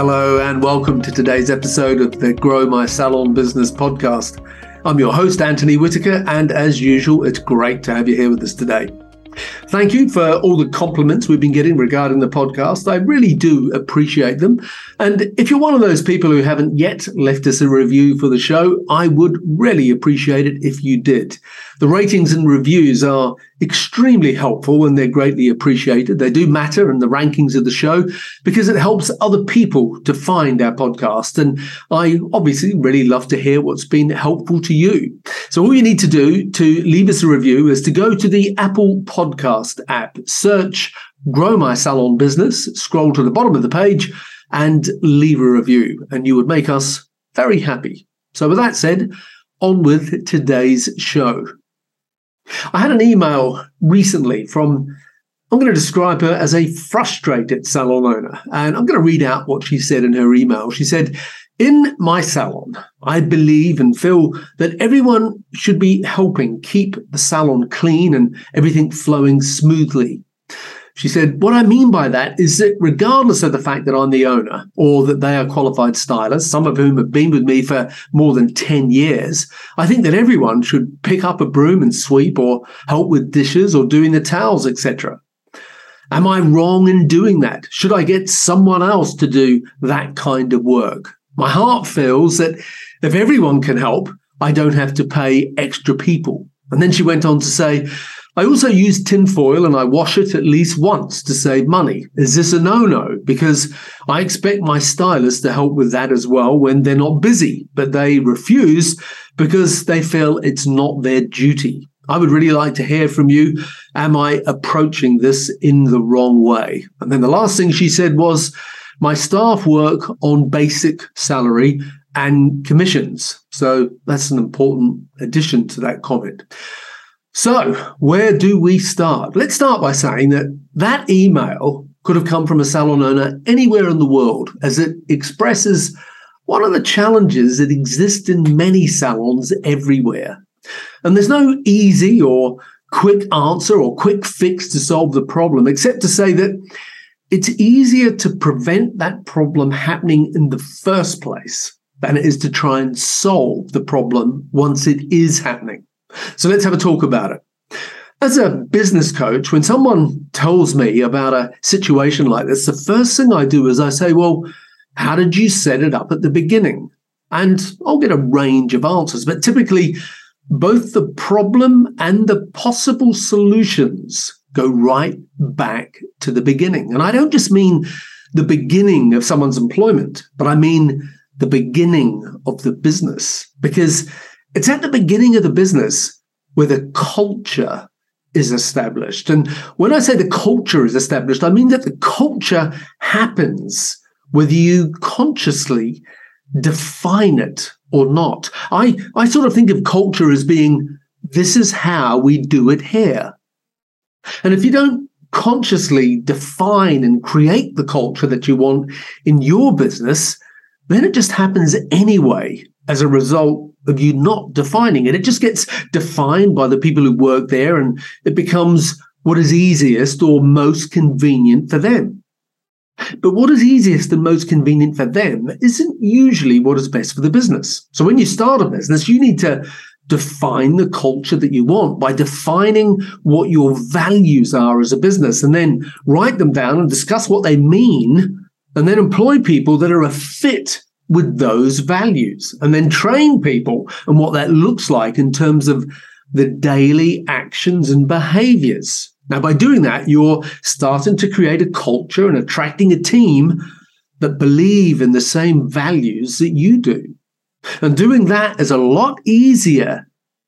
Hello, and welcome to today's episode of the Grow My Salon Business podcast. I'm your host, Antony Whitaker, and as usual, it's great to have you here with us today. Thank you for all the compliments we've been getting regarding the podcast. I really do appreciate them. And if you're one of those people who haven't yet left us a review for the show, I would really appreciate it if you did. The ratings and reviews are extremely helpful and they're greatly appreciated. They do matter in the rankings of the show because it helps other people to find our podcast. And I obviously really love to hear what's been helpful to you. So all you need to do to leave us a review is to go to the Apple Podcast app, search Grow My Salon Business, scroll to the bottom of the page and leave a review. And you would make us very happy. So with that said, on with today's show. I had an email recently from, I'm going to describe her as a frustrated salon owner. And I'm going to read out what she said in her email. She said, in my salon, I believe and feel that everyone should be helping keep the salon clean and everything flowing smoothly. She said, What I mean by that is that regardless of the fact that I'm the owner or that they are qualified stylists, some of whom have been with me for more than 10 years, I think that everyone should pick up a broom and sweep or help with dishes or doing the towels, etc. Am I wrong in doing that? Should I get someone else to do that kind of work? My heart feels that if everyone can help, I don't have to pay extra people. And then she went on to say, I also use tinfoil and I wash it at least once to save money. Is this a no no? Because I expect my stylist to help with that as well when they're not busy, but they refuse because they feel it's not their duty. I would really like to hear from you. Am I approaching this in the wrong way? And then the last thing she said was, my staff work on basic salary and commissions. So that's an important addition to that comment. So, where do we start? Let's start by saying that that email could have come from a salon owner anywhere in the world, as it expresses one of the challenges that exist in many salons everywhere. And there's no easy or quick answer or quick fix to solve the problem, except to say that it's easier to prevent that problem happening in the first place than it is to try and solve the problem once it is happening. So let's have a talk about it. As a business coach, when someone tells me about a situation like this, the first thing I do is I say, Well, how did you set it up at the beginning? And I'll get a range of answers, but typically, both the problem and the possible solutions go right back to the beginning. And I don't just mean the beginning of someone's employment, but I mean the beginning of the business. Because it's at the beginning of the business where the culture is established. And when I say the culture is established, I mean that the culture happens whether you consciously define it or not. I, I sort of think of culture as being this is how we do it here. And if you don't consciously define and create the culture that you want in your business, then it just happens anyway as a result of you not defining it. It just gets defined by the people who work there and it becomes what is easiest or most convenient for them. But what is easiest and most convenient for them isn't usually what is best for the business. So when you start a business, you need to define the culture that you want by defining what your values are as a business and then write them down and discuss what they mean and then employ people that are a fit with those values and then train people and what that looks like in terms of the daily actions and behaviors. Now, by doing that, you're starting to create a culture and attracting a team that believe in the same values that you do. And doing that is a lot easier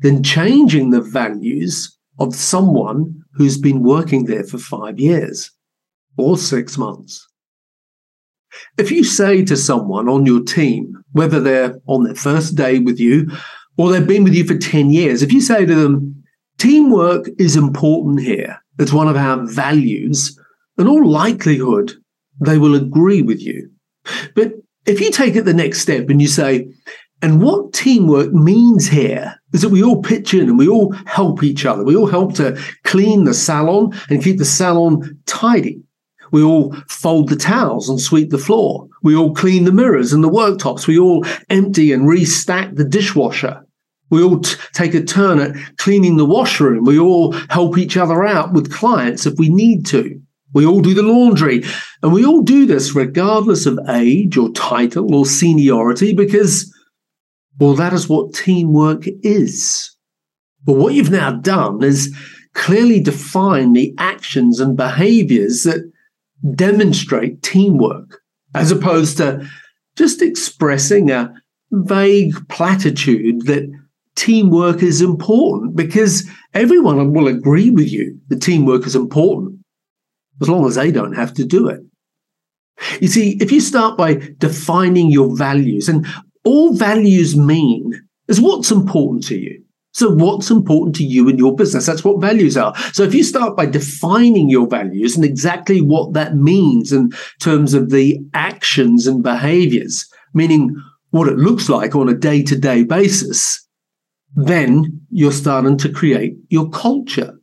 than changing the values of someone who's been working there for five years or six months. If you say to someone on your team, whether they're on their first day with you or they've been with you for 10 years, if you say to them, teamwork is important here, it's one of our values, in all likelihood, they will agree with you. But if you take it the next step and you say, and what teamwork means here is that we all pitch in and we all help each other. We all help to clean the salon and keep the salon tidy. We all fold the towels and sweep the floor. We all clean the mirrors and the worktops. We all empty and restack the dishwasher. We all t- take a turn at cleaning the washroom. We all help each other out with clients if we need to. We all do the laundry. And we all do this regardless of age or title or seniority because, well, that is what teamwork is. But what you've now done is clearly define the actions and behaviors that demonstrate teamwork, as opposed to just expressing a vague platitude that teamwork is important because everyone will agree with you that teamwork is important as long as they don't have to do it. You see, if you start by defining your values, and all values mean is what's important to you. So, what's important to you in your business? That's what values are. So, if you start by defining your values and exactly what that means in terms of the actions and behaviors, meaning what it looks like on a day to day basis, then you're starting to create your culture.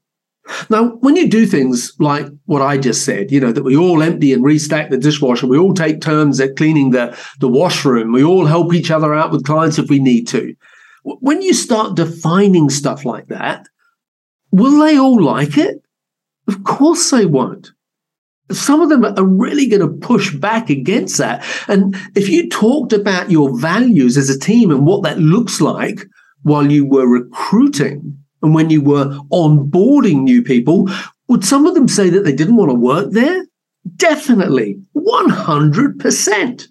Now, when you do things like what I just said, you know, that we all empty and restack the dishwasher, we all take turns at cleaning the, the washroom, we all help each other out with clients if we need to. When you start defining stuff like that, will they all like it? Of course they won't. Some of them are really going to push back against that. And if you talked about your values as a team and what that looks like while you were recruiting, and when you were onboarding new people, would some of them say that they didn't want to work there? Definitely, 100%.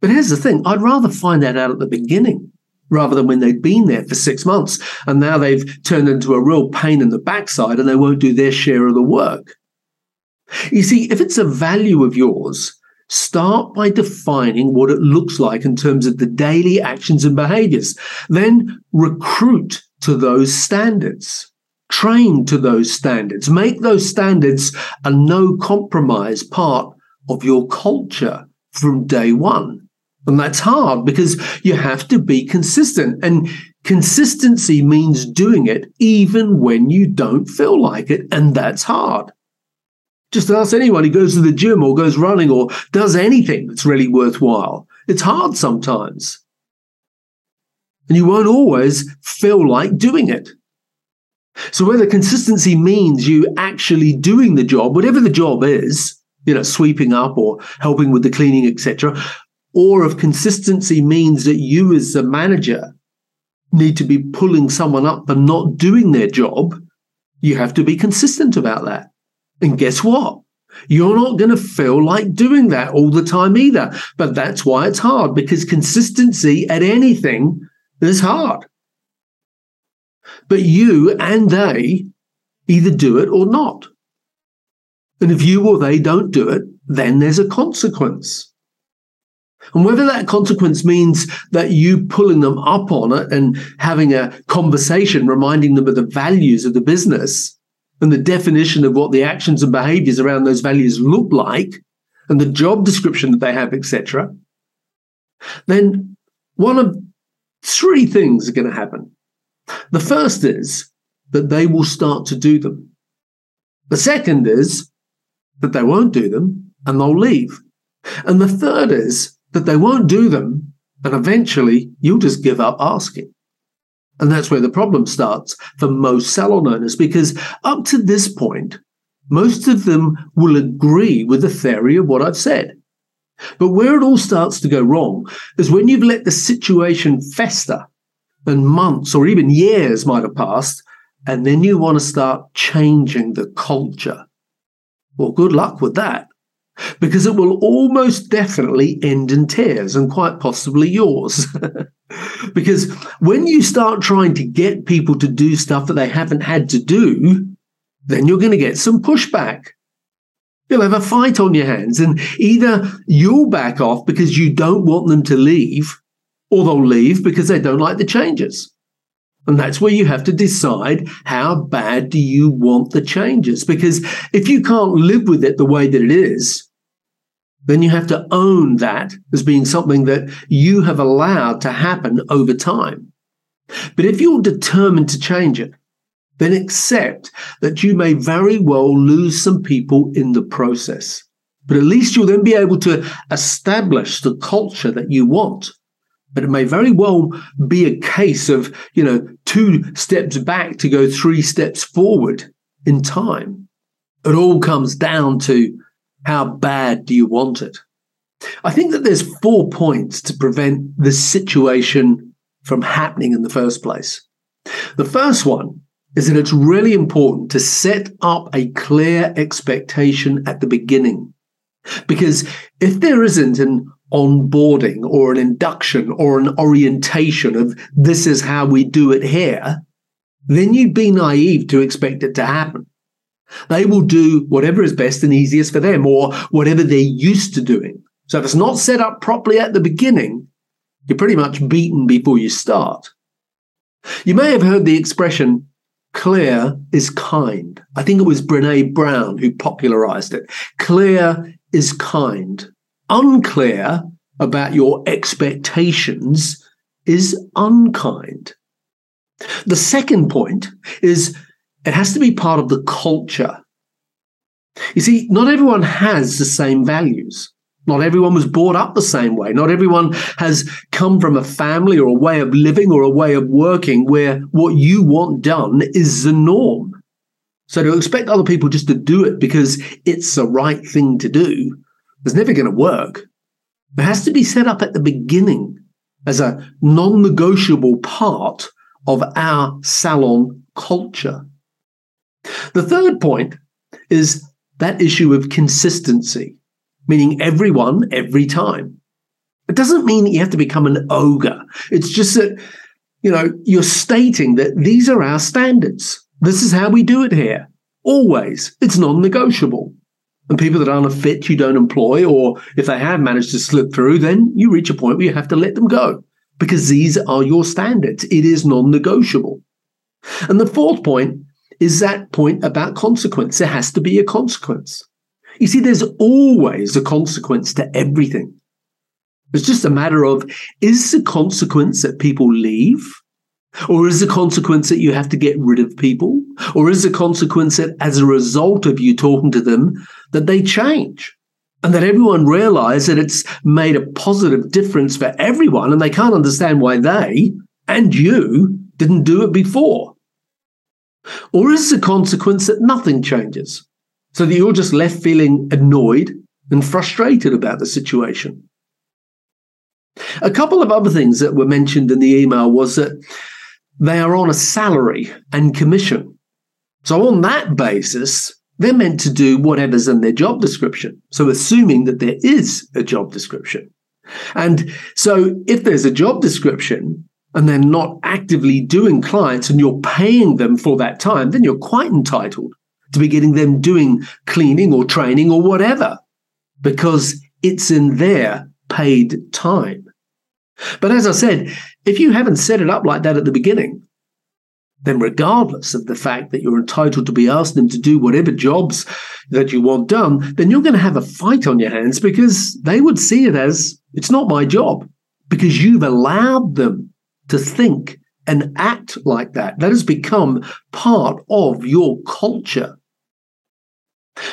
But here's the thing I'd rather find that out at the beginning rather than when they've been there for six months and now they've turned into a real pain in the backside and they won't do their share of the work. You see, if it's a value of yours, start by defining what it looks like in terms of the daily actions and behaviors. Then recruit to those standards. Train to those standards. Make those standards a no compromise part of your culture from day one. And that's hard because you have to be consistent. And consistency means doing it even when you don't feel like it. And that's hard. Just ask anyone who goes to the gym or goes running or does anything that's really worthwhile. It's hard sometimes and you won't always feel like doing it. So whether consistency means you actually doing the job, whatever the job is, you know, sweeping up or helping with the cleaning, etc., or if consistency means that you as a manager need to be pulling someone up and not doing their job, you have to be consistent about that. And guess what? You're not going to feel like doing that all the time either. But that's why it's hard because consistency at anything is hard. But you and they either do it or not. And if you or they don't do it, then there's a consequence. And whether that consequence means that you pulling them up on it and having a conversation, reminding them of the values of the business and the definition of what the actions and behaviors around those values look like and the job description that they have, etc., then one of three things are going to happen. The first is that they will start to do them. The second is that they won't do them and they'll leave. And the third is that they won't do them and eventually you'll just give up asking. And that's where the problem starts for most salon owners because up to this point, most of them will agree with the theory of what I've said. But where it all starts to go wrong is when you've let the situation fester and months or even years might have passed, and then you want to start changing the culture. Well, good luck with that because it will almost definitely end in tears and quite possibly yours. because when you start trying to get people to do stuff that they haven't had to do, then you're going to get some pushback. You'll have a fight on your hands, and either you'll back off because you don't want them to leave, or they'll leave because they don't like the changes. And that's where you have to decide how bad do you want the changes? Because if you can't live with it the way that it is, then you have to own that as being something that you have allowed to happen over time. But if you're determined to change it, then accept that you may very well lose some people in the process. But at least you'll then be able to establish the culture that you want. But it may very well be a case of, you know, two steps back to go three steps forward in time. It all comes down to how bad do you want it? I think that there's four points to prevent this situation from happening in the first place. The first one is that it's really important to set up a clear expectation at the beginning. Because if there isn't an onboarding or an induction or an orientation of this is how we do it here, then you'd be naive to expect it to happen. They will do whatever is best and easiest for them or whatever they're used to doing. So if it's not set up properly at the beginning, you're pretty much beaten before you start. You may have heard the expression, clear is kind. I think it was Brene Brown who popularized it. Clear is kind. Unclear about your expectations is unkind. The second point is it has to be part of the culture. You see, not everyone has the same values. Not everyone was brought up the same way. Not everyone has come from a family or a way of living or a way of working where what you want done is the norm. So to expect other people just to do it because it's the right thing to do is never going to work. It has to be set up at the beginning as a non negotiable part of our salon culture. The third point is that issue of consistency meaning everyone, every time. It doesn't mean that you have to become an ogre. It's just that, you know, you're stating that these are our standards. This is how we do it here. Always. It's non negotiable. And people that aren't a fit, you don't employ, or if they have managed to slip through, then you reach a point where you have to let them go because these are your standards. It is non negotiable. And the fourth point is that point about consequence. There has to be a consequence. You see, there's always a consequence to everything. It's just a matter of is the consequence that people leave? Or is the consequence that you have to get rid of people? Or is the consequence that as a result of you talking to them, that they change? And that everyone realize that it's made a positive difference for everyone and they can't understand why they and you didn't do it before? Or is the consequence that nothing changes? so that you're just left feeling annoyed and frustrated about the situation. A couple of other things that were mentioned in the email was that they are on a salary and commission. So, on that basis, they're meant to do whatever's in their job description. So, assuming that there is a job description. And so, if there's a job description and they're not actively doing clients and you're paying them for that time, then you're quite entitled to be getting them doing cleaning or training or whatever because it's in their paid time. But as I said, if you haven't set it up like that at the beginning, then regardless of the fact that you're entitled to be asked them to do whatever jobs that you want done, then you're going to have a fight on your hands because they would see it as it's not my job because you've allowed them to think and act like that. That has become part of your culture.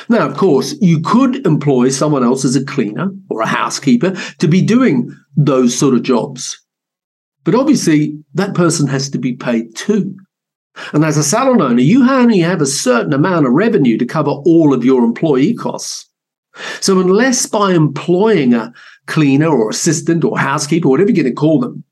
Now, of course, you could employ someone else as a cleaner or a housekeeper to be doing those sort of jobs. But obviously, that person has to be paid too. And as a salon owner, you only have a certain amount of revenue to cover all of your employee costs. So, unless by employing a cleaner or assistant or housekeeper, whatever you're going to call them,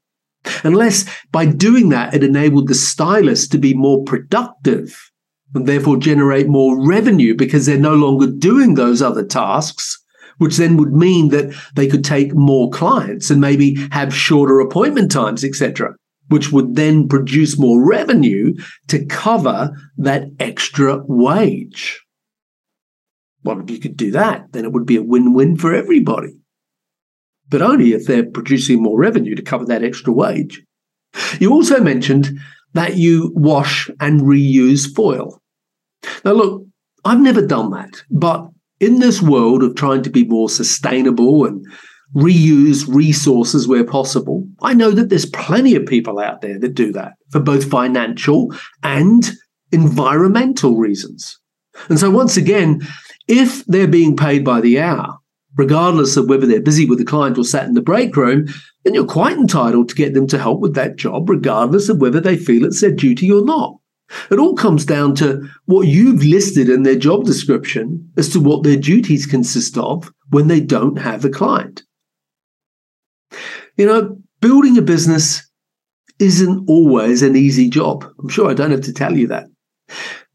unless by doing that it enabled the stylist to be more productive and therefore generate more revenue because they're no longer doing those other tasks, which then would mean that they could take more clients and maybe have shorter appointment times, etc., which would then produce more revenue to cover that extra wage. Well, if you could do that, then it would be a win win for everybody. But only if they're producing more revenue to cover that extra wage. You also mentioned that you wash and reuse foil. Now, look, I've never done that, but in this world of trying to be more sustainable and reuse resources where possible, I know that there's plenty of people out there that do that for both financial and environmental reasons. And so, once again, if they're being paid by the hour, regardless of whether they're busy with the client or sat in the break room, then you're quite entitled to get them to help with that job, regardless of whether they feel it's their duty or not. It all comes down to what you've listed in their job description as to what their duties consist of when they don't have a client. You know, building a business isn't always an easy job. I'm sure I don't have to tell you that.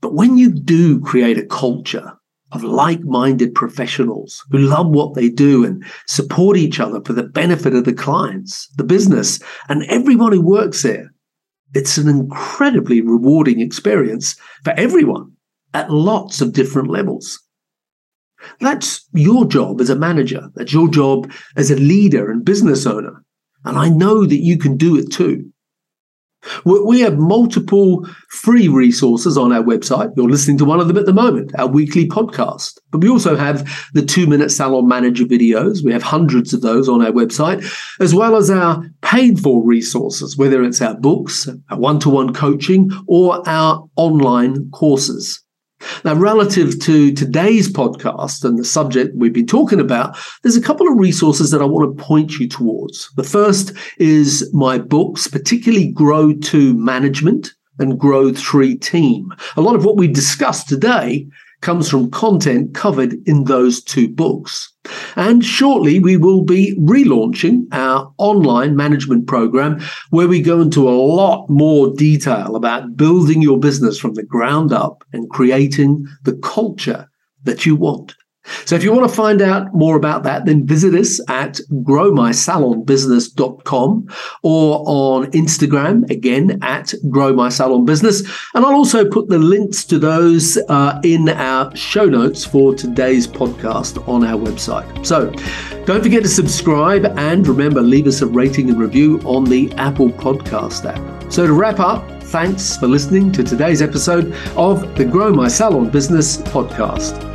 But when you do create a culture of like minded professionals who love what they do and support each other for the benefit of the clients, the business, and everyone who works there, it's an incredibly rewarding experience for everyone at lots of different levels. That's your job as a manager. That's your job as a leader and business owner. And I know that you can do it too. We have multiple free resources on our website. You're listening to one of them at the moment, our weekly podcast. But we also have the two minute salon manager videos. We have hundreds of those on our website, as well as our paid for resources, whether it's our books, our one to one coaching, or our online courses. Now, relative to today's podcast and the subject we've been talking about, there's a couple of resources that I want to point you towards. The first is my books, particularly Grow to Management and Grow 3 Team. A lot of what we discussed today comes from content covered in those two books. And shortly, we will be relaunching our online management program where we go into a lot more detail about building your business from the ground up and creating the culture that you want. So if you want to find out more about that, then visit us at growmysalonbusiness.com or on Instagram, again, at growmysalonbusiness. And I'll also put the links to those uh, in our show notes for today's podcast on our website. So don't forget to subscribe and remember, leave us a rating and review on the Apple Podcast app. So to wrap up, thanks for listening to today's episode of the Grow My Salon Business podcast.